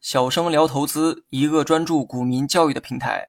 小生聊投资，一个专注股民教育的平台。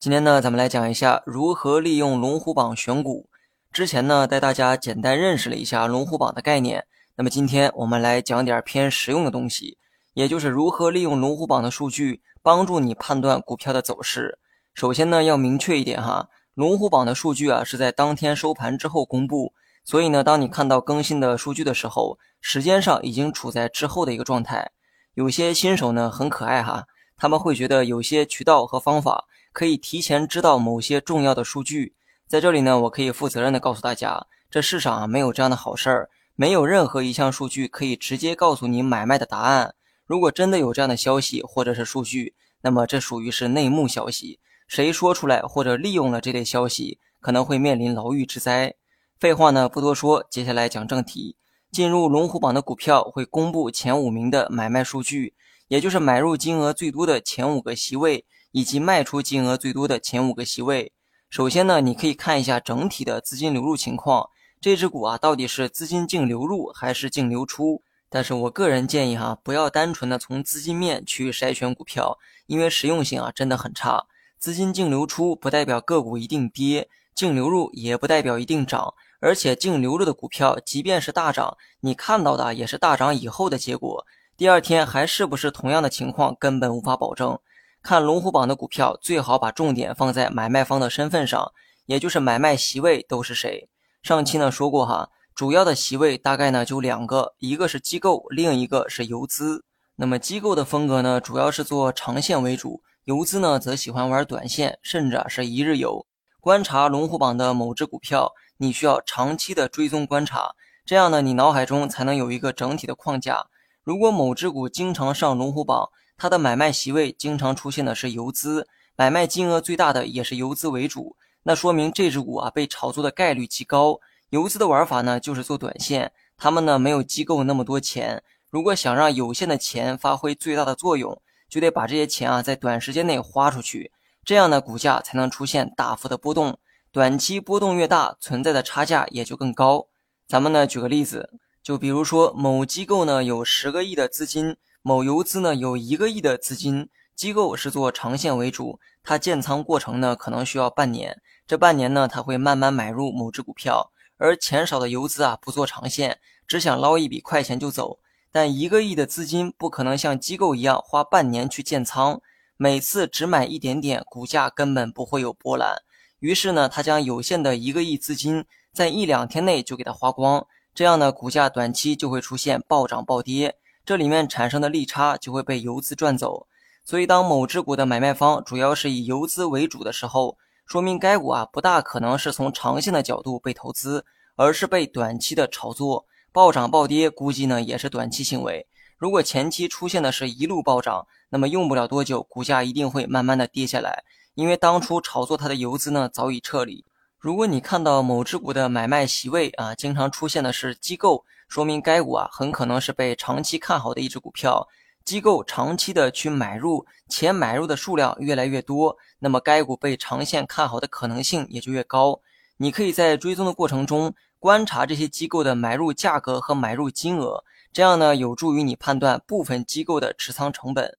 今天呢，咱们来讲一下如何利用龙虎榜选股。之前呢，带大家简单认识了一下龙虎榜的概念。那么今天我们来讲点偏实用的东西，也就是如何利用龙虎榜的数据帮助你判断股票的走势。首先呢，要明确一点哈，龙虎榜的数据啊是在当天收盘之后公布。所以呢，当你看到更新的数据的时候，时间上已经处在之后的一个状态。有些新手呢很可爱哈，他们会觉得有些渠道和方法可以提前知道某些重要的数据。在这里呢，我可以负责任的告诉大家，这世上啊没有这样的好事儿，没有任何一项数据可以直接告诉你买卖的答案。如果真的有这样的消息或者是数据，那么这属于是内幕消息，谁说出来或者利用了这类消息，可能会面临牢狱之灾。废话呢不多说，接下来讲正题。进入龙虎榜的股票会公布前五名的买卖数据，也就是买入金额最多的前五个席位，以及卖出金额最多的前五个席位。首先呢，你可以看一下整体的资金流入情况，这只股啊到底是资金净流入还是净流出？但是我个人建议哈，不要单纯的从资金面去筛选股票，因为实用性啊真的很差。资金净流出不代表个股一定跌，净流入也不代表一定涨。而且净流入的股票，即便是大涨，你看到的也是大涨以后的结果。第二天还是不是同样的情况，根本无法保证。看龙虎榜的股票，最好把重点放在买卖方的身份上，也就是买卖席位都是谁。上期呢说过哈，主要的席位大概呢就两个，一个是机构，另一个是游资。那么机构的风格呢，主要是做长线为主，游资呢则喜欢玩短线，甚至啊是一日游。观察龙虎榜的某只股票。你需要长期的追踪观察，这样呢，你脑海中才能有一个整体的框架。如果某只股经常上龙虎榜，它的买卖席位经常出现的是游资，买卖金额最大的也是游资为主，那说明这只股啊被炒作的概率极高。游资的玩法呢，就是做短线，他们呢没有机构那么多钱，如果想让有限的钱发挥最大的作用，就得把这些钱啊在短时间内花出去，这样呢股价才能出现大幅的波动。短期波动越大，存在的差价也就更高。咱们呢举个例子，就比如说某机构呢有十个亿的资金，某游资呢有一个亿的资金。机构是做长线为主，它建仓过程呢可能需要半年，这半年呢它会慢慢买入某只股票。而钱少的游资啊不做长线，只想捞一笔快钱就走。但一个亿的资金不可能像机构一样花半年去建仓，每次只买一点点，股价根本不会有波澜。于是呢，他将有限的一个亿资金在一两天内就给它花光，这样呢，股价短期就会出现暴涨暴跌，这里面产生的利差就会被游资赚走。所以，当某只股的买卖方主要是以游资为主的时候，说明该股啊不大可能是从长线的角度被投资，而是被短期的炒作，暴涨暴跌估计呢也是短期行为。如果前期出现的是一路暴涨，那么用不了多久，股价一定会慢慢的跌下来。因为当初炒作它的游资呢早已撤离。如果你看到某只股的买卖席位啊，经常出现的是机构，说明该股啊很可能是被长期看好的一只股票。机构长期的去买入，且买入的数量越来越多，那么该股被长线看好的可能性也就越高。你可以在追踪的过程中观察这些机构的买入价格和买入金额，这样呢有助于你判断部分机构的持仓成本。